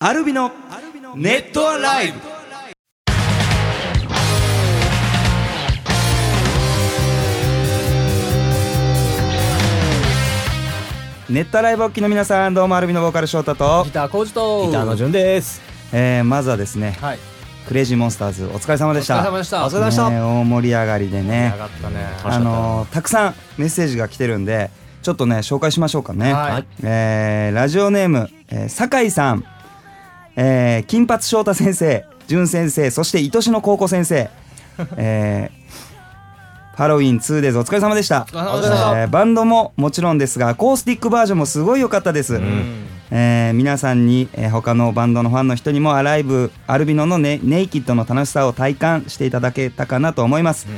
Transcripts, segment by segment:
アルビのネットアライブ。ネットアライブお聞きの皆さんどうもアルビのボーカル翔太と。ギ、ターコージと。ギターの順です。えー、まずはですねはい。クレイジーモンスターズお疲れ様でした。お疲れ様でした。お疲れ様でした。ね大盛り上がりでね。上がったあのーたくさんメッセージが来てるんでちょっとね紹介しましょうかね、はい。えーラジオネーム、えー酒井さん、えー金髪翔太先生淳先生そして愛しの高校先生、えーハロウィン 2days お疲れ様でした。お疲れ様でした。えーバンドももちろんですがアコースティックバージョンもすごい良かったです、うん。えー皆さんに、えー他のバンドのファンの人にもアライブアルビノのネネイキッドの楽しさを体感していただけたかなと思います、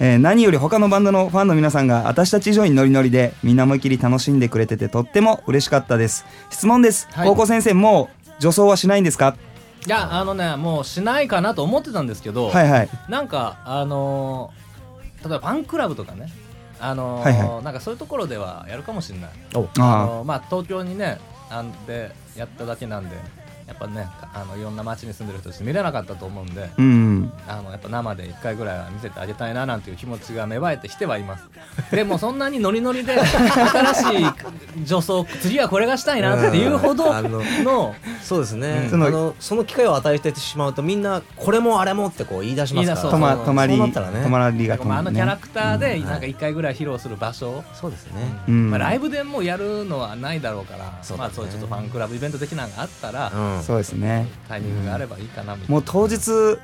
えー何より他のバンドのファンの皆さんが私たち以上にノリノリでみんな思いっきり楽しんでくれててとっても嬉しかったです。質問です、はい。高校先生もう女装はしないんですか？いやあのねもうしないかなと思ってたんですけど、はいはい。なんかあのー例えばファンクラブとかねあのーはいはなんかそういうところではやるかもしれない。おああのーまあ東京にねあんでやっただけなんでやっぱねかあのいろんな街に住んでる人たち見れなかったと思うんでーうん。あのやっぱ生で1回ぐらいは見せてあげたいななんていう気持ちが芽生えてきてはいます。でもそんなにノリノリで新しい女装次はこれがしたいなっていうほどあののそうですね。そのあのその機会を与えてしまうとみんなこれもあれもってこう言い出しますから。言い出そうとまりそうなったらね。泊まりがまあ、あのキャラクターでうん。なんか1回ぐらい披露する場所、そうですね。うん。まあ、ライブでもうやるのはないだろうからまあ、そうちょっとファンクラブイベント的なのがあったら、うん。そうですね。タイミングがあればいいかなみたいな、もう当日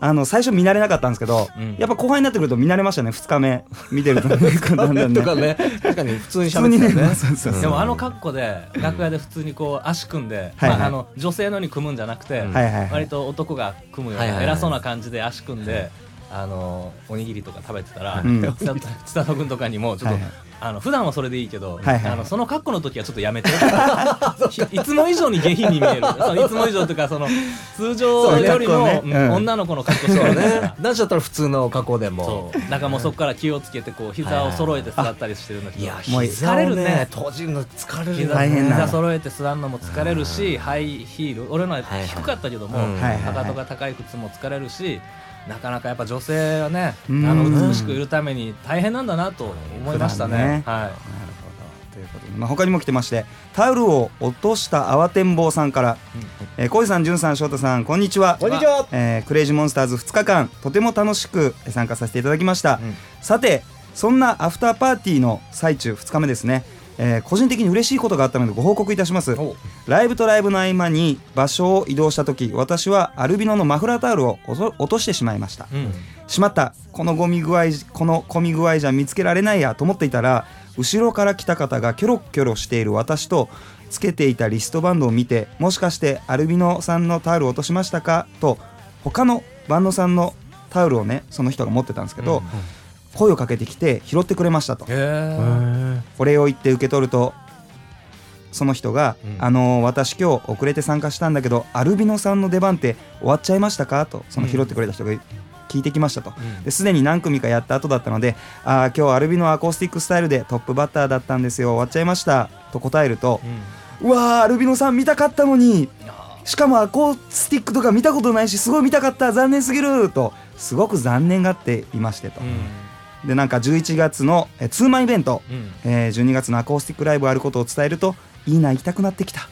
あの最初見慣れなかったんですけど、うん。やっぱ後半になってくると見慣れましたね。2日目。見てると。ねだんだんねとかね、確かに普通に普通にね喋ってたよね。そうそうそうでもあの格好で楽屋で普通にこう足組んで、はいはい。まあ、あの女性のに組むんじゃなくて、うん。はいはいはい。割と男が組むようはいはいはい。な偉そうな感じで足組んで、あのおにぎりとか食べてたら、うん。千田君とかにもちょっと、はいはい。あの普段はそれでいいけど、はいはい。あのその格好の時はちょっとやめて。いつも以上に下品に見える。そのいつも以上というかその通常よりも、ね。うんうん。女の子の格好そうね。男子だったら普通の格好でも。そう。だからもうそこから気をつけてこう膝を揃えて座ったりしてるんだけど、いや、もう膝を疲れるね。閉じるの疲れる膝ね。大変な。膝揃えて座るのも疲れるし、ハイヒール。俺のははいはい低かったけども、うんはいはい。かかとが高い靴も疲れるしなかなかやっぱ女性はねあうん。の美しくいるために大変なんだなと思いましたね。ね。はなるほど。ということで、まあ、他にも来てましてタオルを落とした慌てんぼうさんから。えー小路さん、じゅんさん、翔太さん、こんにちは。こんにちは。えークレイジーモンスターズ2日間とても楽しく参加させていただきました、うん。さてそんなアフターパーティーの最中2日目ですね、えー個人的に嬉しいことがあったのでご報告いたします。おライブとライブの合間に場所を移動した時私はアルビノのマフラータオルを落としてしまいました。うん。しまった。このゴミ具合この混み具合じゃ見つけられないやと思っていたら後ろから来た方がキョロキョロしている私とつけていたリストバンドを見てもしかしてアルビノさんのタオルを落としましたか？と他のバンドさんのタオルをねその人が持ってたんですけど、うん声をかけてきて拾ってくれましたと。へー。お礼を言って受け取るとその人が、うん。あのー私今日遅れて参加したんだけどアルビノさんの出番って終わっちゃいましたか？とその拾ってくれた人が聞いてきましたと。うん。ですでに何組かやった後だったのであー今日アルビノアコースティックスタイルでトップバッターだったんですよ。終わっちゃいましたと答えるとうん。うわーアルビノさん見たかったのにあしかもアコースティックとか見たことないしすごい見たかった。残念すぎる。とすごく残念がっていましてと。ーうんでなんか11月のえツーマンイベントうん。えー12月のアコースティックライブあることを伝えるといいな行きたくなってきた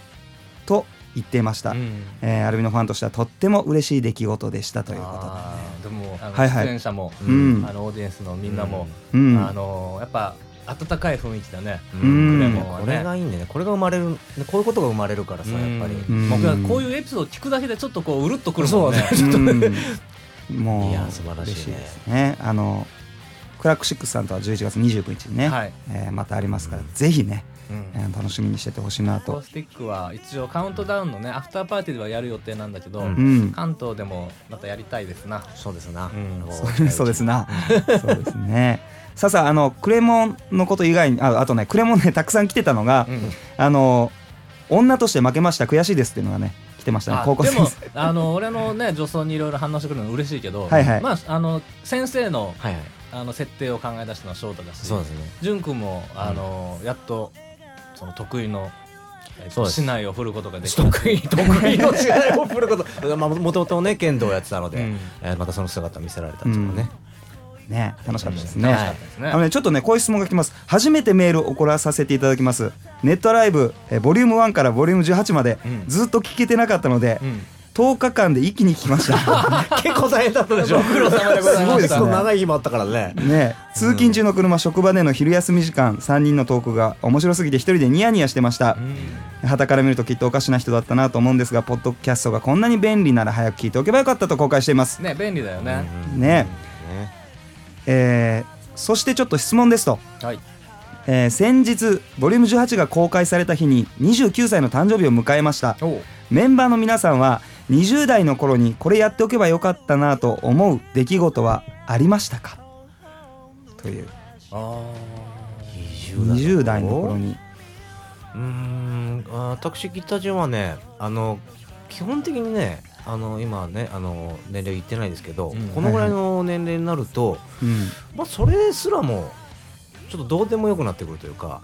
と言っていました、うん。えーアルビノファンとしてはとっても嬉しい出来事でしたということあーでもあのはいはい。出演者も、うん。あのオーディエンスのみんなも、で、うん。あのやっぱ温かい雰囲気だね。うん。ね。これがいいんだよね。これが生まれる、こういうことが生まれるからさ、やっぱり。うん。僕はこういうエピソード聞くだけでちょっとこううるっとくるもんね。うん。もういや素晴らしいね。嬉しいですね。あのクラックシックスさんとは11月29日にね、はい。えーまたありますから、ぜひね、うん。えー楽しみにしててほしいなと、スティックは一応カウントダウンのねアフターパーティーではやる予定なんだけど、うん。うん、関東でもまたやりたいですな。そうですな。うん。もそうそうですな、そうですね。さあさああのクレモンのこと以外にああとねクレモンねたくさん来てたのが、うん。あの女として負けました悔しいですっていうのがね来てましたね高校生。あの俺のね女装にいろいろ反応してくれるの嬉しいけど、はいはい。まああの先生のはいはい。あの設定を考え出したのは翔太だし、そうですね。潤君もあの、やっとその得意の市内を振ることができる得意 得意の試合を振ること。まあもともとね剣道をやってたので、うん。えーまたその姿を見せられたっていうのはね、ね楽しかったですね、楽しかったですね。あのねちょっとねこういう質問が来ます。初めてメールを送らさせていただきます。ネットライブえーボリューム1からボリューム18まで、うん。ずっと聞けてなかったので、うん10日間で一気に聞きました。結構大変だったでしょ。ご苦労様でございました。すごいですね。長い日もあったからね。ね。通勤中の車、職場での昼休み時間3人のトークが面白すぎて一人でニヤニヤしてました。うん。傍から見るときっとおかしな人だったなと思うんですがポッドキャストがこんなに便利なら早く聞いておけばよかったと後悔しています。ね便利だよね、ね。えーそしてちょっと質問ですと、はい。えー先日ボリューム18が公開された日に29歳の誕生日を迎えました。メンバーの皆さんは20代の頃にこれやっておけばよかったなと思う出来事はありましたか？という。あ20代の頃に。うーん。あ私ギター順はねあの基本的にねあの今ねあの年齢言ってないですけど、うん。このぐらいの年齢になると、うん。まあ、それすらもちょっとどうでもよくなってくるというか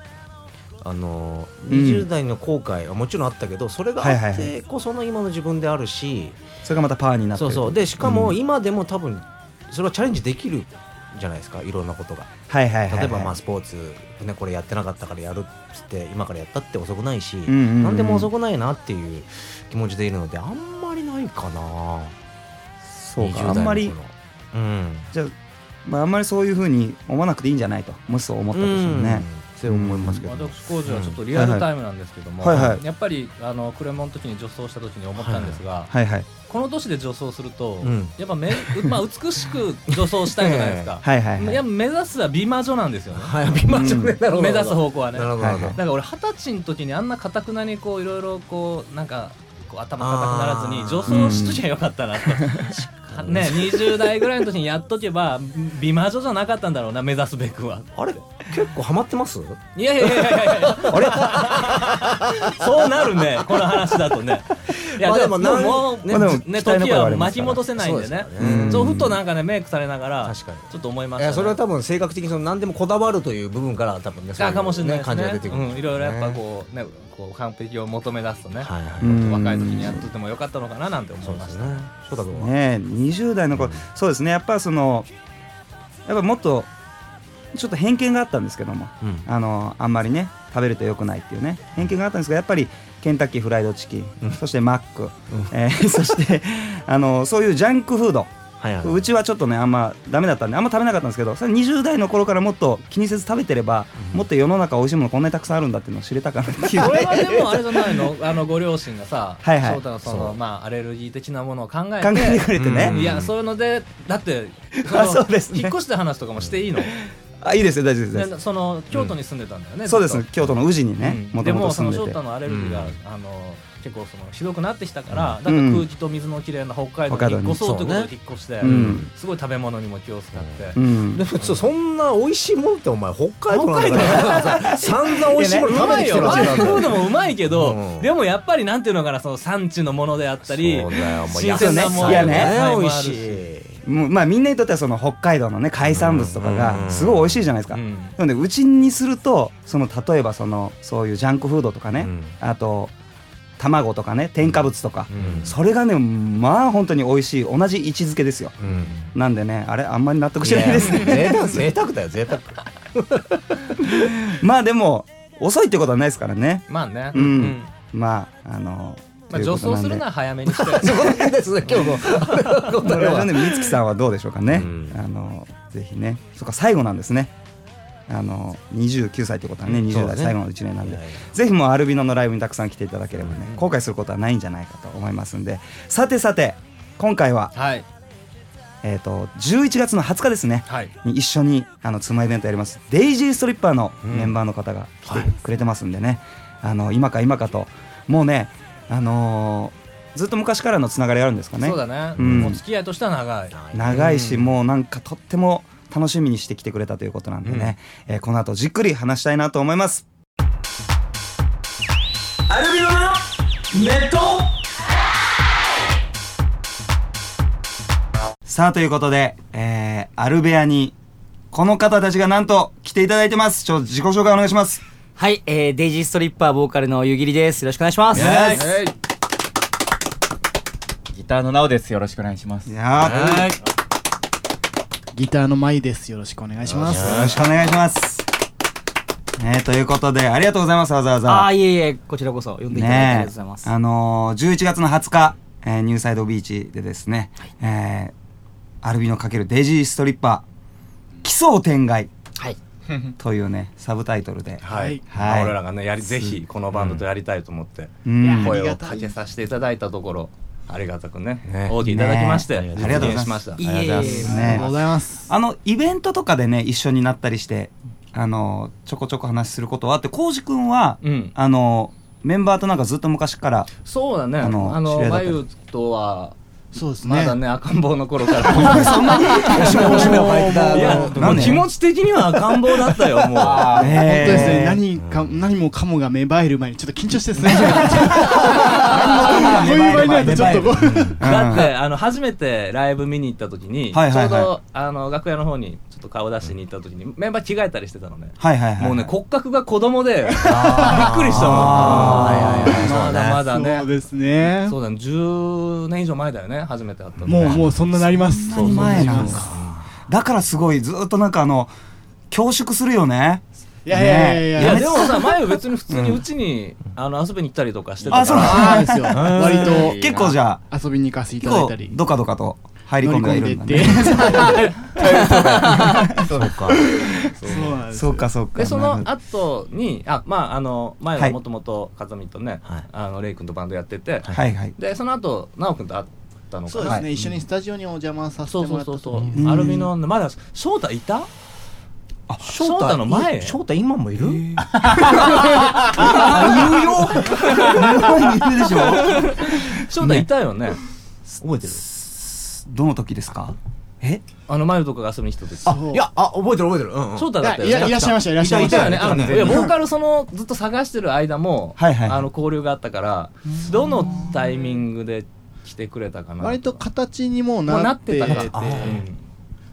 あのうん。20代の後悔はもちろんあったけどそれがあってこその今の自分であるし、それがまたパワーになってる。そうそう。でしかもうん。今でも多分それはチャレンジできるじゃないですかいろんなことが。はいはいはいはい。例えばまあスポーツ、ね、これやってなかったからやるっつって今からやったって遅くないし、んうんうん。何でも遅くないなっていう気持ちでいるのであんまりないかな。そう20代の頃。かあんまりうん。じゃあ,、まあ、あんまりそういうふうに思わなくていいんじゃないともしそう思ったとしてもね、って思いますけど、私工事はちょっとリアルタイムなんですけども、はいはい。はいやっぱりあのクレモンの時に女装した時に思ったんですが、はいはい。この年で女装すると、うん。やっぱめ、まあ、美しく女装したいじゃないですか、はいはいはい。目指すは美魔女なんですよね、はい美魔女ねなるほど目指す方向はね。なだから俺二十歳の時にあんなかたくなにこういろいろこうなんかこう頭固くならずに女装しときゃよかったなと。ね、20代ぐらいの時にやっとけば美魔女じゃなかったんだろうな目指すべくは。あれ？結構ハマってます？いやいやいやいやいや。あれ？そうなるねこの話だとね。いやまあでもでもなんもうね,、まあね時は巻き戻せないんでね。そうふとなんかねメイクされながら確かに。ちょっと思いました、ね、いやそれは多分性格的にその何でもこだわるという部分から多分ねそういうあかもしれないです感じがね出てくるうん、いろいろやっぱこうねこう完璧を求め出すとね、はいはい、うん若い時にやっとってもよかったのかななんて思いました、ね。ね20代の頃、そうですね。やっぱそのやっぱもっとちょっと偏見があったんですけどもうん。あのあんまりね食べると良くないっていうね偏見があったんですがやっぱりケンタッキーフライドチキン、うん。そしてマック、えーそしてあのそういうジャンクフードはいはい。うちはちょっとねあんまダメだったんであんま食べなかったんですけどそれ20代の頃からもっと気にせず食べてれば、もっと世の中美味しいものこんなにたくさんあるんだっていうのを知れたかなっていうこれはでもあれじゃないの？あのご両親がさはいはい。翔太のそのまあアレルギー的なものを考えて考えてくれてね、うん。いやそういうのでだって あのそうですね。引っ越して話とかもしていいの、あいいですよ大丈夫です。その京都に住んでたんだよね、そうです。京都の宇治にねうん。もともとでもその翔太のアレルギーが、うん。あの結構そのひどくなってきたから、だうん。から空気と水のきれいな北海道に引っ越そうということで引っ越して、うん。すごい食べ物にも気を使って、うん。でもちょそんな美味しいものってお前北海道なんだから。散々美味しいものう食べてきてるまいよマイはずなんだよ。フードもうまいけど、うん。でもやっぱりなんていうのかなその産地のものであったり新鮮なものいやね美味しい。もうまあみんなにとってはその北海道のね海産物とかうん。がすごい美味しいじゃないですか。うん。なのでうちにするとその例えばそのそういうジャンクフードとかね、うん。あと卵とかね添加物とか、うん。それがねまあ本当に美味しい。同じ位置づけですよ。うん。なんでねあれあんまり納得しないですね。贅沢贅沢だよ贅沢。まあでも遅いってことはないですからね。まあね、うん。まああのまあ、という女ことなんで。装するのは早めにして。そこですね今日の これはね美月さんはどうでしょうかね、うん。あのぜひね。そっか最後なんですねあの29歳ってことはね20そうだね。代最後の1年なんで、いやいやぜひもうアルビノのライブにたくさん来ていただければね、うん。後悔することはないんじゃないかと思いますんで。さてさて今回は、はい。えー、と11月の20日ですね。はい。に一緒にあの妻イベントやります。デイジーストリッパーのうん。メンバーの方が来てはいくれてますんでね、あの今か今かと。もうねあのーずっと昔からのつながりあるんですかね。そうだね、うん。もう付き合いとしては長い。長いし、うん。もうなんかとっても楽しみにしてきてくれたということなんでね、えーこの後じっくり話したいなと思います。アルビノのネット。さあということで、えーアルベアにこの方たちがなんと来ていただいてます。ちょっと自己紹介お願いします。はい、えー、デイジーストリッパーボーカルの湯切りです。よろしくお願いします。ギターのなおです。よろしくお願いします。い。やーギターのマイです。よろしくお願いします。よろしくお願いします。ねということでありがとうございますわざわざ。ああ、いえいえ、こちらこそ呼んでいただいてありがとうございます。あのー、11月の20日、えーニューサイドビーチでですね、えーアルビノ×デイジーストリッパー奇想天外。はい。というねサブタイトルで、はい、はい。俺らがねやりぜひこのバンドとやりたいと思ってうん。声をかけさせていただいたところありがたくね。ね。オーケーいただきましてね。実ありがとうございます。現しました。いえいえありがとうございます。ね。ありがとうございます。あのイベントとかでね一緒になったりしてあのちょこちょこ話することはあって浩司君は、うん。あのメンバーとなんかずっと昔からそうだね。ああの知り合いだったのまゆとはそうですね。まだね赤ん坊の頃から。そんなに おしめおしめを履いたい。やもう気持ち的には赤ん坊だったよもう。本当ですね。えー何か、何もかもが芽生える前にちょっと緊張してですね。こういう場合になるとちょっとこう。だってあの初めてライブ見に行った時にちょうどあの楽屋の方にちょっと顔出しに行った時にメンバー着替えたりしてたのね。はいはいはいもうね骨格が子供でびっくりしたもん。まだまだそうねですね。そうだね。10年以上前だよね初めて会ったのもう、もうそんななります。そんなに前なんかだからすごいずっとなんかあの恐縮するよねいやいやいやいいや。やでもさ前は別に普通にうちにあの遊びに行ったりとかしてたから。そうなんですよ。割と。結構じゃあ遊びに行かせていただいたり。ドカドカと入り込んではいるんだ。ね。そうか。そうかそうか。でその後にあまああの前ははい。もともと風見とねはい。あのレイ君とバンドやってて。はいはい。でその後直君と会ったのかな。そうですね。一緒にスタジオにお邪魔させてそうもらったそうそうそう時にアルビノまだ翔太いた？あ翔太の前？翔太今もいる？いる よ。目の前にいるでしょ。翔太いたよね。覚えてる？どの時ですか？え？あの前とかが遊びに来た時。いや、あ、覚えてる覚えてる。うんうん。翔太だったいやよねいらっしゃいました、いらっしゃいました。いたよね。やボーカルそのずっと探してる間もはいはいはい。あの交流があったからどのタイミングで来てくれたかな割と形にもなっなってててたか。らうん。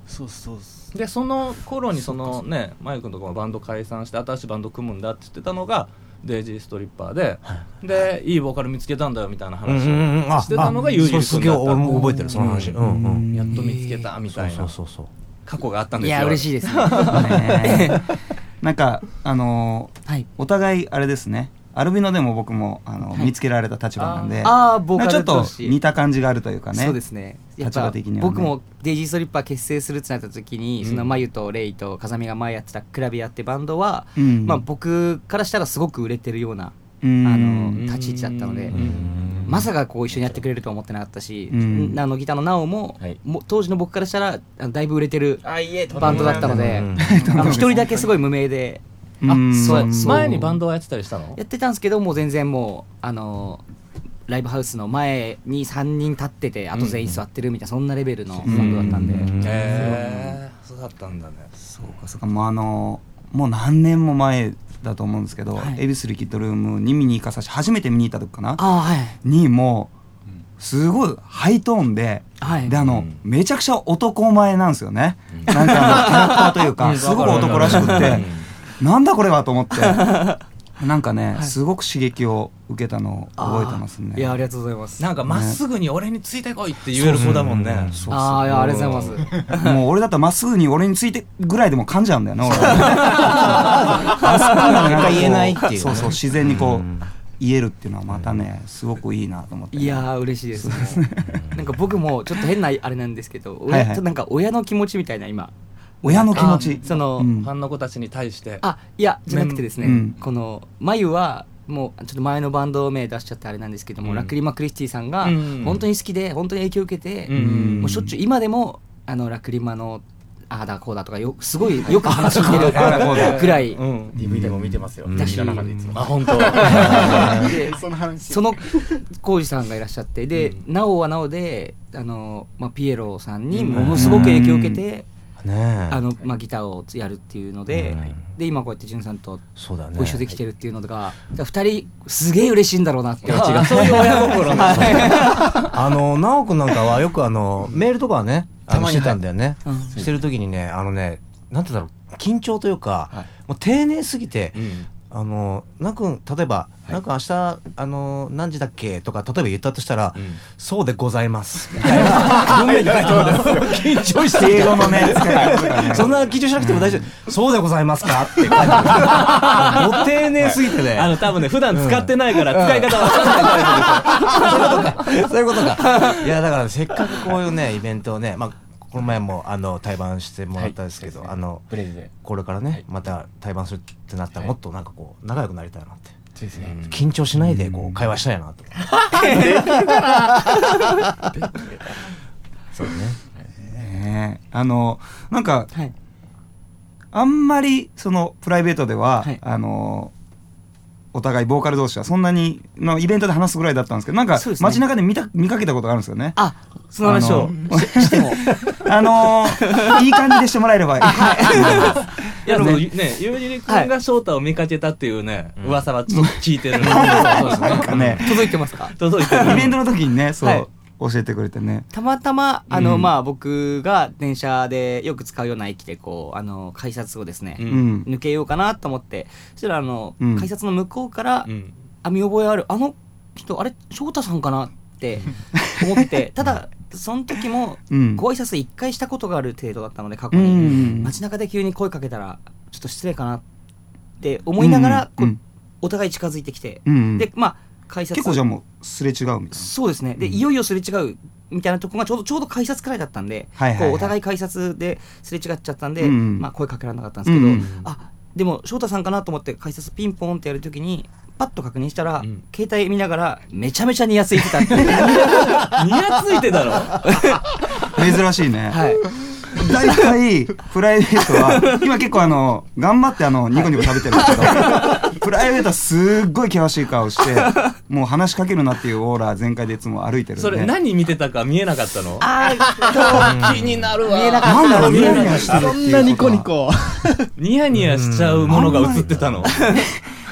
そうそうでその頃にそのねマイ君とかもバンド解散して新しいバンド組むんだって言ってたのがデイジーストリッパーで、でいいボーカル見つけたんだよみたいな話をしてたのがユージ君だった俺も覚えてるその話。うんうんやっと見つけたみたいそなうそうそう。過去があったんですよ。いや、嬉しいですね。ね。なんかあのーはい。お互いあれですねアルビノでも僕もあの、はい。見つけられた立場なんでああ、ボーカちょっと似た感じがあるというかねそうですね。やっ立ぱ場的にはね。僕もデイジーストリッパー結成するってなった時に、うん。そのまゆとレイと風見が前やってたクラビアってバンドは、うん。まあ、僕からしたらすごく売れてるような、うん。あの立ち位置だったので、うん。まさかこう一緒にやってくれるとは思ってなかったし、うん。あのギターのなおも,、はい。もう当時の僕からしたらだいぶ売れてるバンドだったので一人だけすごい無名でうん。そうそう。前にバンドをやってたりしたの？やってたんですけどもう全然もうあのライブハウスの前に3人立っててあと全員座ってるみたいな、そんなレベルのバンドだったんで、うんへえそうだったんだね。そうかそうか。もうあのもう何年も前だと思うんですけど、はい。恵比寿リキッドルームに見に行かさし初めて見に行った時かな？ああはい。にもうすごいハイトーンで、はい。であの、うん。めちゃくちゃ男前なんですよね、なんかあのキャラクターというか、うん。すごく男らしくって、なんだこれはと思って。なんかね、はい。すごく刺激を受けたのを覚えてますね。いやありがとうございます。なんかまっすぐに俺についてこいって言える子だもんね。そうそうそうそう。ああいやありがとうございます。もう俺だったらまっすぐに俺についてぐらいでも噛んじゃうんだよね俺は。言えないっていうね。そうそう自然にこう、うん。言えるっていうのはまたねすごくいいなと思って。ね、いやー嬉しいですなんか僕もちょっと変なあれなんですけどはいはい。なんか親の気持ちみたいな今親の気持ち。その、うん。ファンの子たちに対して。あいやじゃなくてですね、うん。この眉はもうちょっと前のバンド名出しちゃってあれなんですけども、うん。ラクリマ・クリスティさんがうん。本当に好きで本当に影響を受けて、うん。もうしょっちゅう今でもあのラクリマのああだこうだとかよすごいよく話してるああだこうだぐらい、うん。DVD も見てますよ。うん。知らなかったいつも。あ本当。でその話。その浩二さんがいらっしゃってで、うなおはなおであの、まあ、ピエロさんにものすごく影響を受けて、ねえ。あのまあ、ギターをやるっていうので,、うん。で今こうやって潤さんとそうだね。ご一緒できてるっていうのが、だから二人すげえ嬉しいんだろうなって。違う。そういう親心。あの直くんなんかはよくあのメールとかはねあのしてたんだよね。うん。してる時にねあのねなんてだろう緊張というかはい。もう丁寧すぎてうんあのなんくん例えば、なんか明日あの何時だっけ？とか例えば言ったとしたら、そうでございます。みたいな。文面に書いてます。緊張して英語のねそんな緊張しなくても大丈夫。そうでございますか？って書いてある。ご丁寧すぎてね。あの多分ね普段使ってないから使い方わかんないタイプでしょそういうことか。いやだからせっかくこういうねイベントをね、まあこの前もあの対バンしてもらったんですけど、あのプレゼで。これからね、また対バンするってなったらもっとなんかこう仲良くなりたいなって。緊張しないでこう会話したいなと。そうね。ねあのなんかはい。あんまりそのプライベートでは、はい。あのお互いボーカル同士はそんなにのイベントで話すぐらいだったんですけどなんか街中で見た見かけたことがあるんですよね。あその話をあししても。あのーいい感じでしてもらえればいい。い。やでもねゆうじりくんが翔太を見かけたっていうね噂はちょっと聞いてる そうですね。なんかね、届いてますか？届いてる。イベントの時にね、そう、はい教えてくれてね。たまたまあの、うんまあ僕が電車でよく使うような駅でこうあの改札をですね、ううんん。抜けようかなと思ってそしたらあの、うん改札の向こうから、うんあ見覚えあるあの人あれ翔太さんかなって思って ただその時もうんご挨拶一回したことがある程度だったので過う去に、ん。街中で急に声かけたらちょっと失礼かなって思いながら、こううんお互い近づいてきて、うん。でまあ改札。結構じゃあもうすれ違うみたいそうですね。でいよいよすれ違うみたいなとこがちょうどちょうど改札くらいだったんで、はいはいはい。こうお互い改札ですれ違っちゃったんで、うんうん。まあ、声かけられなかったんですけど、うんうんあでも翔太さんかなと思って改札ピンポンってやるときにパッと確認したら、うん。携帯見ながらめちゃめちゃニヤついてたっていう。ニヤついてたの？な。珍しいね。はい大体、プライベートは、今結構あの、頑張ってあの、ニコニコ食べてるんですけど、プライベートはすっごい険しい顔して、もう話しかけるなっていうオーラ全開でいつも歩いてるんで。それ何見てたか見えなかったの？あー気になるわ。見えなかなんだろう、見えなニヤニヤしてるっていうことは。そんなニコニ。コ。ニヤニヤしちゃうものが映ってたの？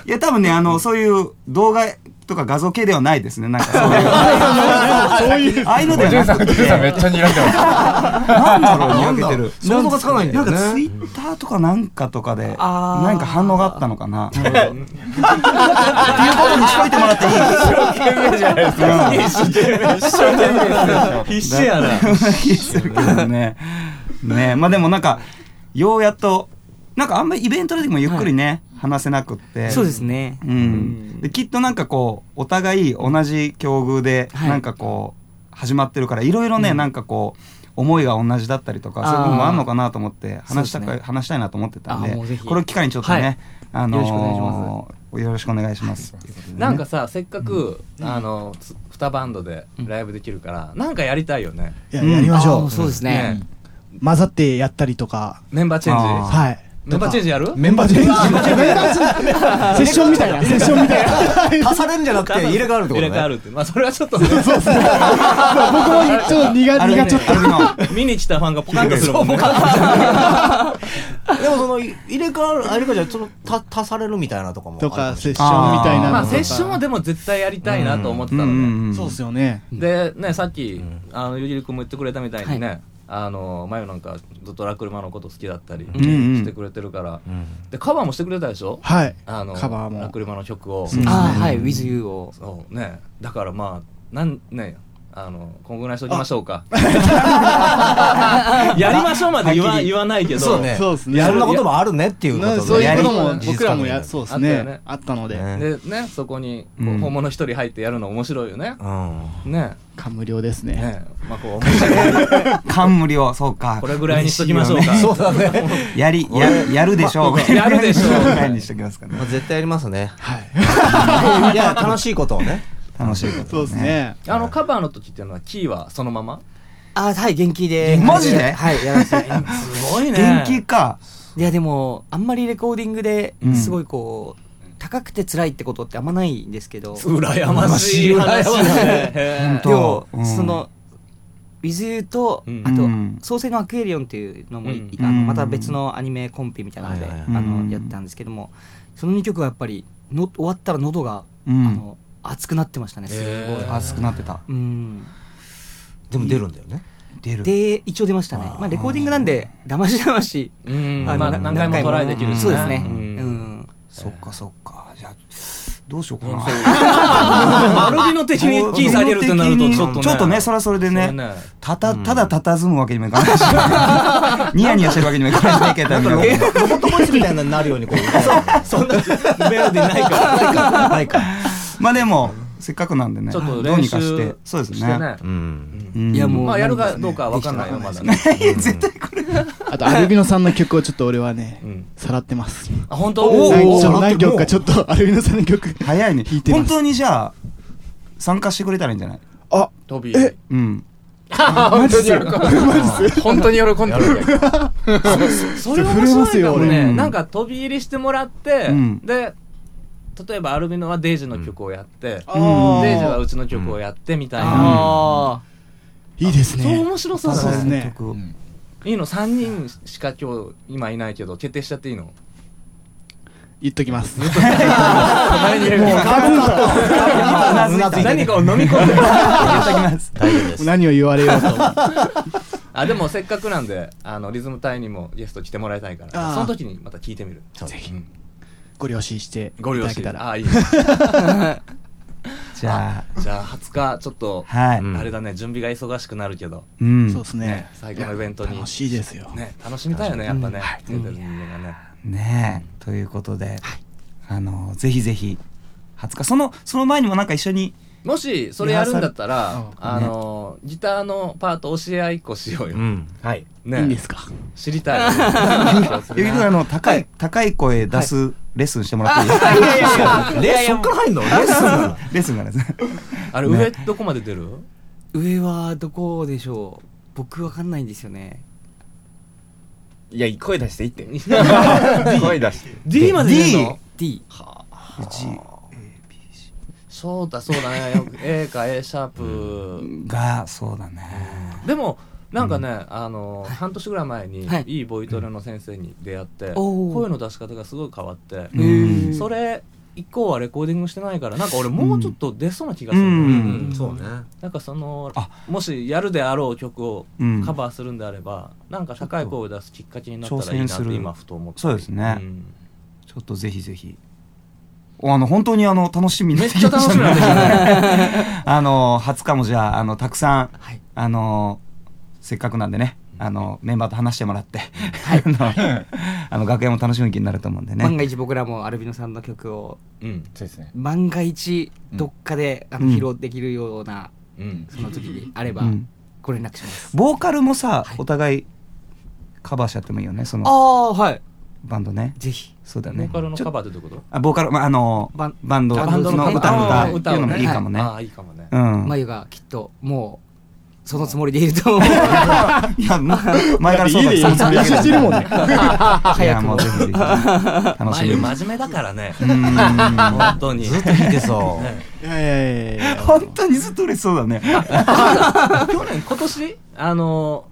いや、多分ね、あの、そういう動画とか画像系ではないですね。なんかそういう。ああいうのではなめっちゃ睨んでます。なんだろう、にやけてる。想像がつかないんだよね。なんかツイッターとかなんかとかで、あー。何か反応があったのかな。っていうことにしといてもらっていい？必死やな。気するけどね。ね。まあでもなんか、ようやっと、なんかあんまりイベントの時もゆっくりね、話せなくって。そうですね。うん。で、きっとなんかこう、お互い同じ境遇で、はい。なんかこう、始まってるから、いろいろね、なんかこう、思いが同じだったりとか、そういうのもあんのかなと思って、話したか、ね。話したいなと思ってたんでこれを機会にちょっとね、はい。あのーよろしくお願いしまよろしくお願いします。なんかさせっかくあのつ2バンドでライブできるからなんかやりたいよね。いや、やりましょう。そうですね。混ざってやったりとか。メンバーチェンジ。あはい。メンバーチェンジやる？メンバーチェンジ。セッションみたいな、セッションみたいな。足されるんじゃなくて入れ替わるってことね。入れ替わるって。まあそれはちょっとね。僕もちょっと苦苦ちょっと。見に来たファンがポカンとするもんね。でもそのい入れ替わる入れ替わるじゃそのた足されるみたいなとかもとか、セッションみたいな。まあセッションはでも絶対やりたいなと思ってたのねそうっすよね。でねさっきあのゆじりくんも言ってくれたみたいにねあのまゆなんかずっとラクルマのこと好きだったりんうん。してくれてるから。でカバーもしてくれたでしょ？はい。あのカバーも。ラクルマの曲を。うん。あーはい「With You」を。そう。ね。だからまあなんねあのこんぐらいしときましょうか。やりましょうまで言わ言わないけど。そうね。そうですね。そんなこともあるねっていうことそういうことも僕らもや、そうですね。あったよね。あったので、ね。でねそこにこううん。本物一人入ってやるの面白いよね。うん。ね。感無量ですね。ね。まあこう面白い感無量、そうか。これぐらいにしときましょうか。そうだね。やり、や、やるでしょう。やるでしょう。ぐらいにしときますかね。まあ。絶対やりますね。はい。いや楽しいことをね楽しいこと。そうです。ね。あのカバーの時っていうのはキーはそのまま？あーはい元気で。マジで？はいやらせて。すごいね。元気か。いやでもあんまりレコーディングでうん。すごいこう、高くて辛いってことってあんまないんですけど、羨ましい話でも、うん。その「With You と」うん。あとうん「創世のアクエリオン」っていうのも、うんあのうん。また別のアニメコンピみたいなので、あうん。のやったんですけどもその2曲はやっぱりの終わったら喉が、うん。あの熱くなってましたね。すごい、熱くなってた。うん。でも出るんだよね。出る。で一応出ましたね。まあレコーディングなんでだましだまし。うん。あのなまあ何回もトライできるそうですね。ううん。ん、そっかそっか。じゃあどうしようかな。ビノ的にキー下げるってなるとちょっとね。ちょっとねそれはそれでねたたただ佇むわけにもいかないし。ニヤニヤしてるわけにもいかないしねケイタみたいなロボットボイスみたいになるようにこう。そんなメロディーないから。ないかまあでもせっかくなんでねちょっとどう練習にかして。そうですね。ね。うん。うん。いやもうまあやるかどうかは分かんないよまだね。絶対あとアルビノさんの曲をちょっと俺はねうん。さらってます。あ本当？お何ーちょっと何曲かちょっとアルビノさんの曲早いね。弾いてます。本当にじゃあ参加してくれたらいいんじゃない？あトビーうん。本当に喜んで本当に喜んでる。それ面震えますよ白いかもね、俺。なんか飛び入りしてもらって、うん。で例えばアルビノはデイジの曲をやって、あー。デイジはうちの曲をやってみたいな、あいいですそうね面白そうですね。曲いいの3人しか今日今いないけど決定しちゃっていいの？言っときます。何かを飲み込んでる。大丈夫です。何を言われようと。あでもせっかくなんであのリズム隊にもゲスト来てもらいたいからその時にまた聞いてみる。ぜひ。うんご了承していたご了承。だけたら。あいいね。じ ゃじゃあ20日ちょっとあはい。うん。あれだね準備が忙しくなるけど。うん。そうですね。ね最後のイベントに。楽しいですよ。ね楽しみたいよねやっぱね。はい。来てる人間がねねえ。ということであのぜひぜひ20日。そのその前にもなんか一緒にもしそれやるんだったらあのギターのパート教え合いっこしようよ。うん。はい。ねいいんですか？知りたい。ゆきくんあの高い高い声出すレッスンしてもらっていい？レそっから入んの？レッスンレッスンがです。ね。あれ上どこまで出る？上はどこでしょう？僕わかんないんですよね。いや声出していって。声出して。D まで出るの？D うちそうだそうだね。よく A か A シャープがそうだね。でもなんかね、あの半年ぐらい前に、はい。い、いボイトレの先生に出会って、おー。声の出し方がすごい変わって、うん。それ以降はレコーディングしてないからなんか俺もうちょっと出そうな気がする、うん。そうね。なんかそのあ。もしやるであろう曲をうん。カバーするんであれば、なんか高い声を出すきっかけになったらいいなって今ふと思って。そうですね。ん。ちょっとぜひぜひあの本当にあの楽しみめってちゃ楽しみなんですよね。あの20日もじゃああのたくさん、はい。あのせっかくなんでねあのメンバーと話してもらって、あのあの楽屋も楽しむ気になると思うんでね。万が一僕らもアルビノさんの曲をうんそうですね。万が一どっかであのうん。披露できるようなうん。その時にあればうん。ご連絡します。ボーカルもさ、お互いカバーしちゃってもいいよねその。ああはいバンドね。ぜひ。そうだね。ボーカルのカバーってどういうこと？あボーカル、まあ、あのバンバンド。バの歌のンドの歌。っていうのもいいかもね、ああいいかもね。うん。眉がきっともうそのつもりでいると思う。いやま前からそうだ家でそのつもりだけど。練習してるも。んねいやもうぜひぜひ。楽しみ。に眉真面目だからね。うん。本当に。ずっと弾いてさいやいやいやいや本当にずっと嬉しそうだね。去年今年？あの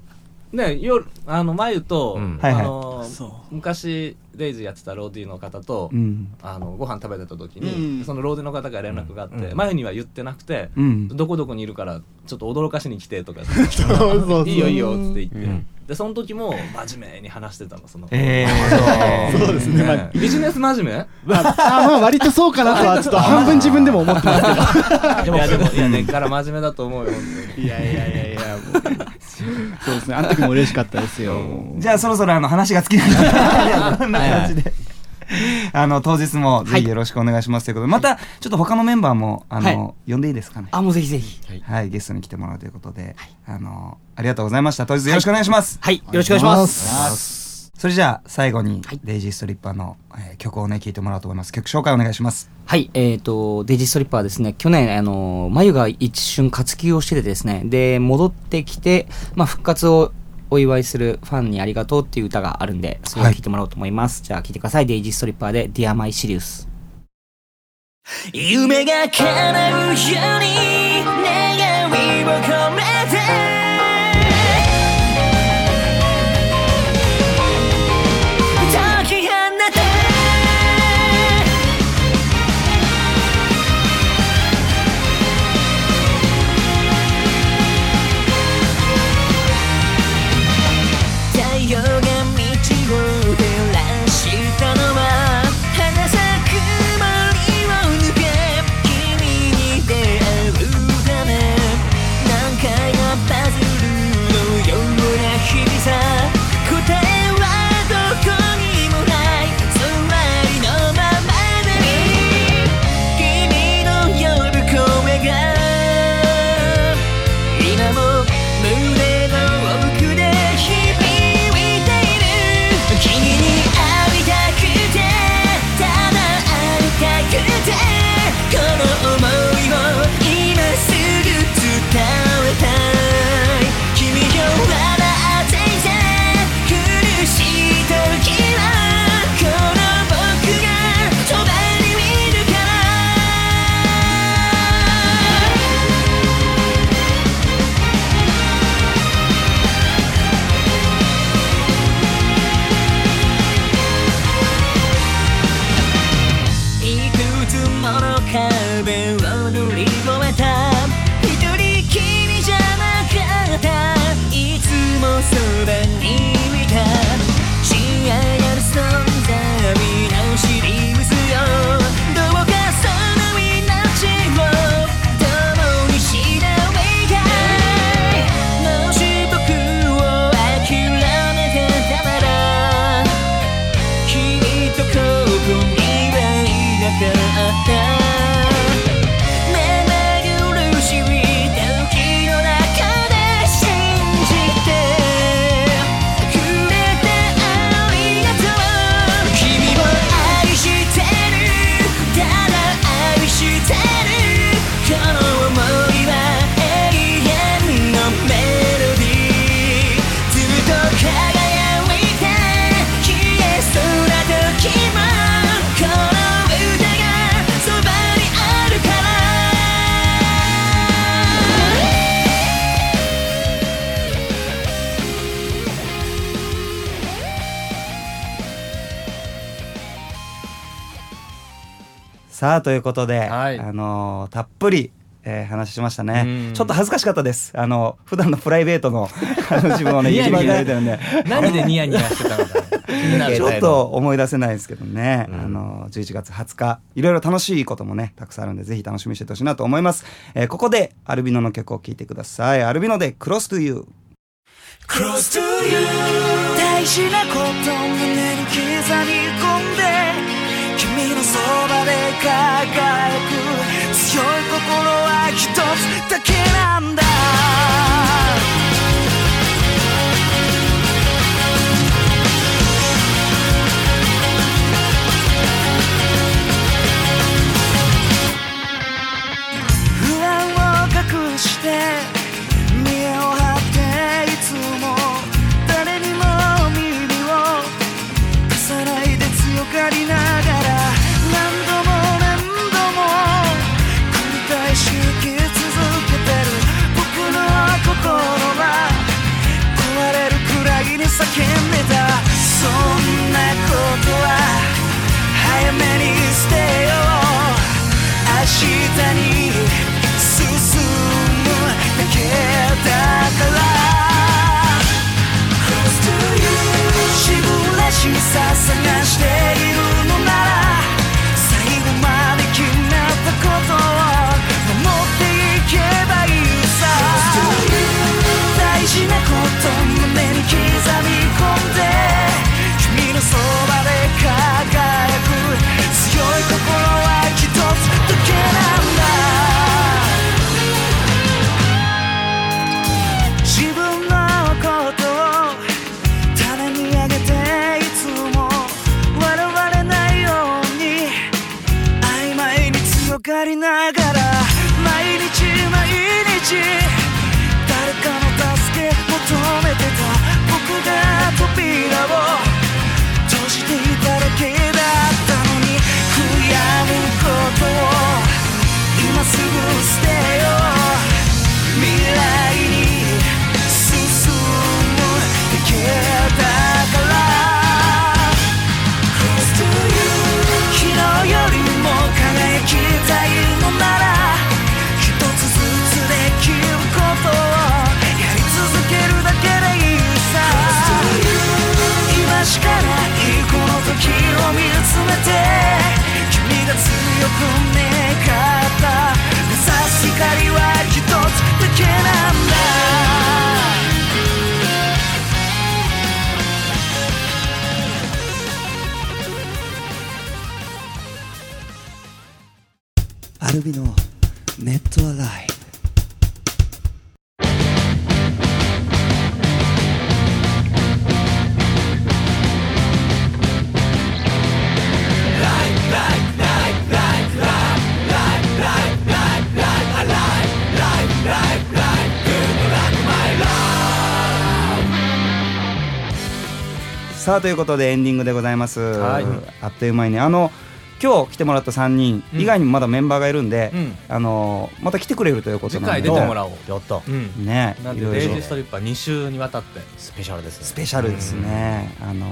ね夜あの眉と、うん。あはいはい。の昔レイズやってたローディーの方と、うん。あのご飯食べてた時に、うん。そのローディーの方から連絡があって、うん。眉には言ってなくて、うん。どこどこにいるからちょっと驚かしに来てとか。そうそうそう。いいよいいよって言って、うん。でその時も真面目に話してたのその、ええ そう。ですね。まあねビジネス真面目？まああまあ割とそうかなとはちょっと 半分自分でも思ってますけど。いやでもいや根っから真面目だと思うよ本当に。いやいやいやいやもう。そうですね。あの時も嬉しかったですよじゃあそろそろあの話が尽きないのでこんな感じで。あの当日もぜひよろしくお願いしますということで、またちょっと他のメンバーもあの、呼んでいいですかね？あもうぜひぜひ。はい、ゲストに来てもらうということで、あのありがとうございました。当日よろしくお願いします。はい。よろしくお願いします。それじゃあ最後に、はい。デイジーストリッパーの、えー曲をね聴いてもらおうと思います。曲紹介お願いします。はい、えっ、と、デジストリッパーはですね、去年、あの、眉が一瞬活休をしててですね、で、戻ってきて、まあ、復活をお祝いするファンにありがとうっていう歌があるんで、それを聴いてもらおうと思います。じゃあ聴いてください。デイジーストリッパーで、Dear My Sirius。夢が叶うように願いを込めさあということで、はい。あのーたっぷり、えー話しましたね。うん。ちょっと恥ずかしかったです。あの普段のプライベートの あの自分をね一番出てるんで。何でニヤニヤしてたのかちょっと思い出せないですけどね、あの11月20日。いろいろ楽しいこともねたくさんあるんでぜひ楽しみにしててほしいなと思います、えーここでアルビノの曲を聴いてください。アルビノで「クロス to You」Close to you 大事なこと胸に刻み輝く強い心は一つだけなんだ。りながら毎日毎日誰かの助け求めてた僕が扉を閉じていただけだったのに悔やむことを今すぐ捨てよう。未来を見つめて君が強く願った。目指す光は一つだけなんだ。アルビのネットアライ。さあということでエンディングでございます、はい。あっという間にねあの今日来てもらった3人以外にもまだメンバーがいるんで、うん。あのまた来てくれるということ次回なので出てもらおう。やったうん。ねなんでデイジーストリップは2週にわたって。スペシャルですね。スペシャルですね、あの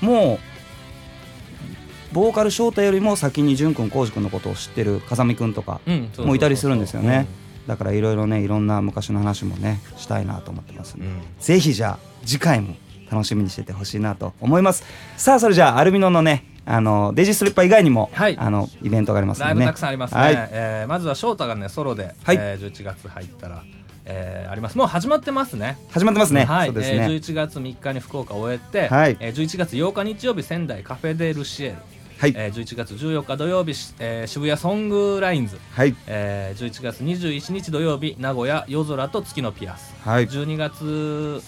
もうボーカル翔太よりも先に淳君浩司君のことを知ってる風見君とかもういたりするんですよね。だからいろいろねいろんな昔の話もねしたいなと思ってますんで、うん。ぜひじゃあ次回も楽しみにしててほしいなと思います。さあそれじゃあアルミノのねあのデジストリッパー以外にも、はい。あのイベントがありますのでね。たくさんありますね、はい。えーまずは翔太がねソロで、はい。えー11月入ったら、えーあります。もう始まってますね。始まってますね、はい。そうですえーね、11月3日に福岡を終えて、はい。えー11月8日日曜日仙台カフェデルシエル、はい、えー11月14日土曜日、しえー渋谷ソングラインズ、はい。えー11月21日土曜日名古屋夜空と月のピアス。はい。12月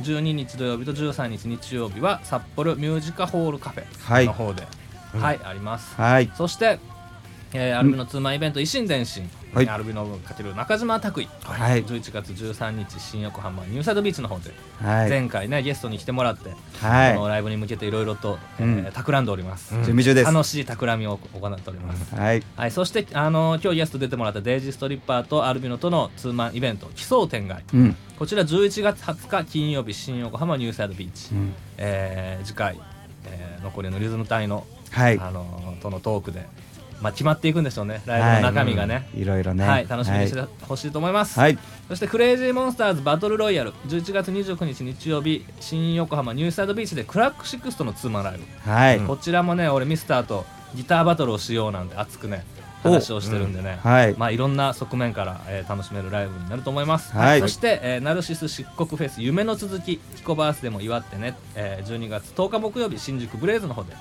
12日土曜日と13日日曜日は札幌ミュージカホールカフはい。ェの方で、はいあります。はい。そして、えーアルビノツーマンイベント維新伝心、はい。アルビノが勝てる中島拓衣、はい。11月13日新横浜ニューサイドビーチの方で、はい。前回ねゲストに来てもらって、はい。このライブに向けていろいろと、えうん。ー企んでおります、準備中です。楽しい企みを行っております、はい。はい、そしてあの今日ゲスト出てもらったデイジーストリッパーとアルビノとのツーマンイベント奇想天外。うん。こちら11月20日金曜日新横浜ニューサイドビーチ、うん。えー次回、えー残りのリズム隊の,、はい。あのとのトークでまあ決まっていくんでしょうね。ライブの中身がね、いろいろね。はい、楽しみにしてほしいと思います、はい。そしてクレイジーモンスターズバトルロイヤル。11月29日日曜日。新横浜ニューサイドビーチでクラックシックスとのツーマンライブ、はい、こちらもね俺ミスターとギターバトルをしようなんて熱くね話をしてるんでね、はい。まあいろんな側面から、えー楽しめるライブになると思います、はい。そして、えーナルシス漆黒フェス夢の続きキコバースでも祝ってね、えー12月10日木曜日新宿ブレイズの方で、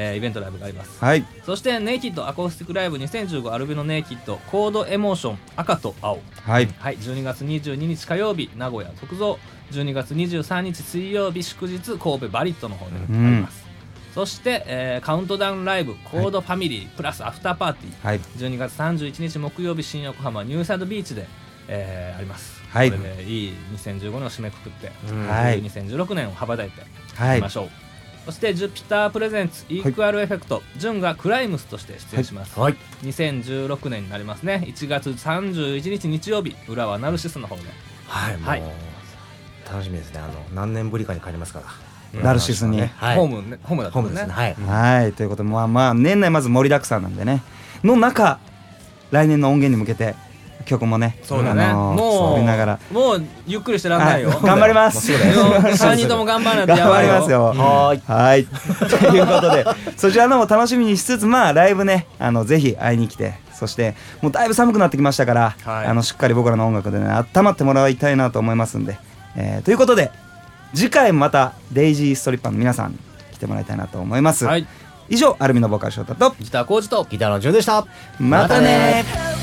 えーイベントライブがあります。はい。そしてネイキッドアコースティックライブ2015アルビノネイキッドコードエモーション赤と青。はい。はい、12月22日火曜日名古屋特造。12月23日水曜日祝日神戸バリットの方であります、そして、えーカウントダウンライブコードファミリー、プラスアフターパーティー。はい。12月31日木曜日新横浜ニューサイドビーチで、えーあります、はい。これでいい2015年を締めくくって、はい。2016年を羽ばたいてはい。いきましょう、そしてジュピタープレゼンツイークアルエフェクト、ジュンがクライムスとして出演します、はい。2016年になりますね。1月31日日曜日裏はナルシスの方で。はいもう、はい。楽しみですね。あの何年ぶりかに帰りますから。ナルシスに。はい。ホームねホームだったホームですね。はい。はい。ということでまあまあ年内まず盛りだくさんなんでね。の中来年の音源に向けて曲もねそうだね、あのーも作りながら。うもうゆっくりしてらんないよ、はい。頑張ります。3人とも頑張らないと頑やばいよ。張りますよ。ははい。ということでそちらのも楽しみにしつつまあライブねあのぜひ会いに来てそしてもうだいぶ寒くなってきましたから、はい。あのしっかり僕らの音楽でね温まってもらいたいなと思いますんで、えーということで次回またデイジーストリッパーの皆さんに来てもらいたいなと思います、はい。以上アルミのボーカル翔太とギター工事とギターの順でした。またね「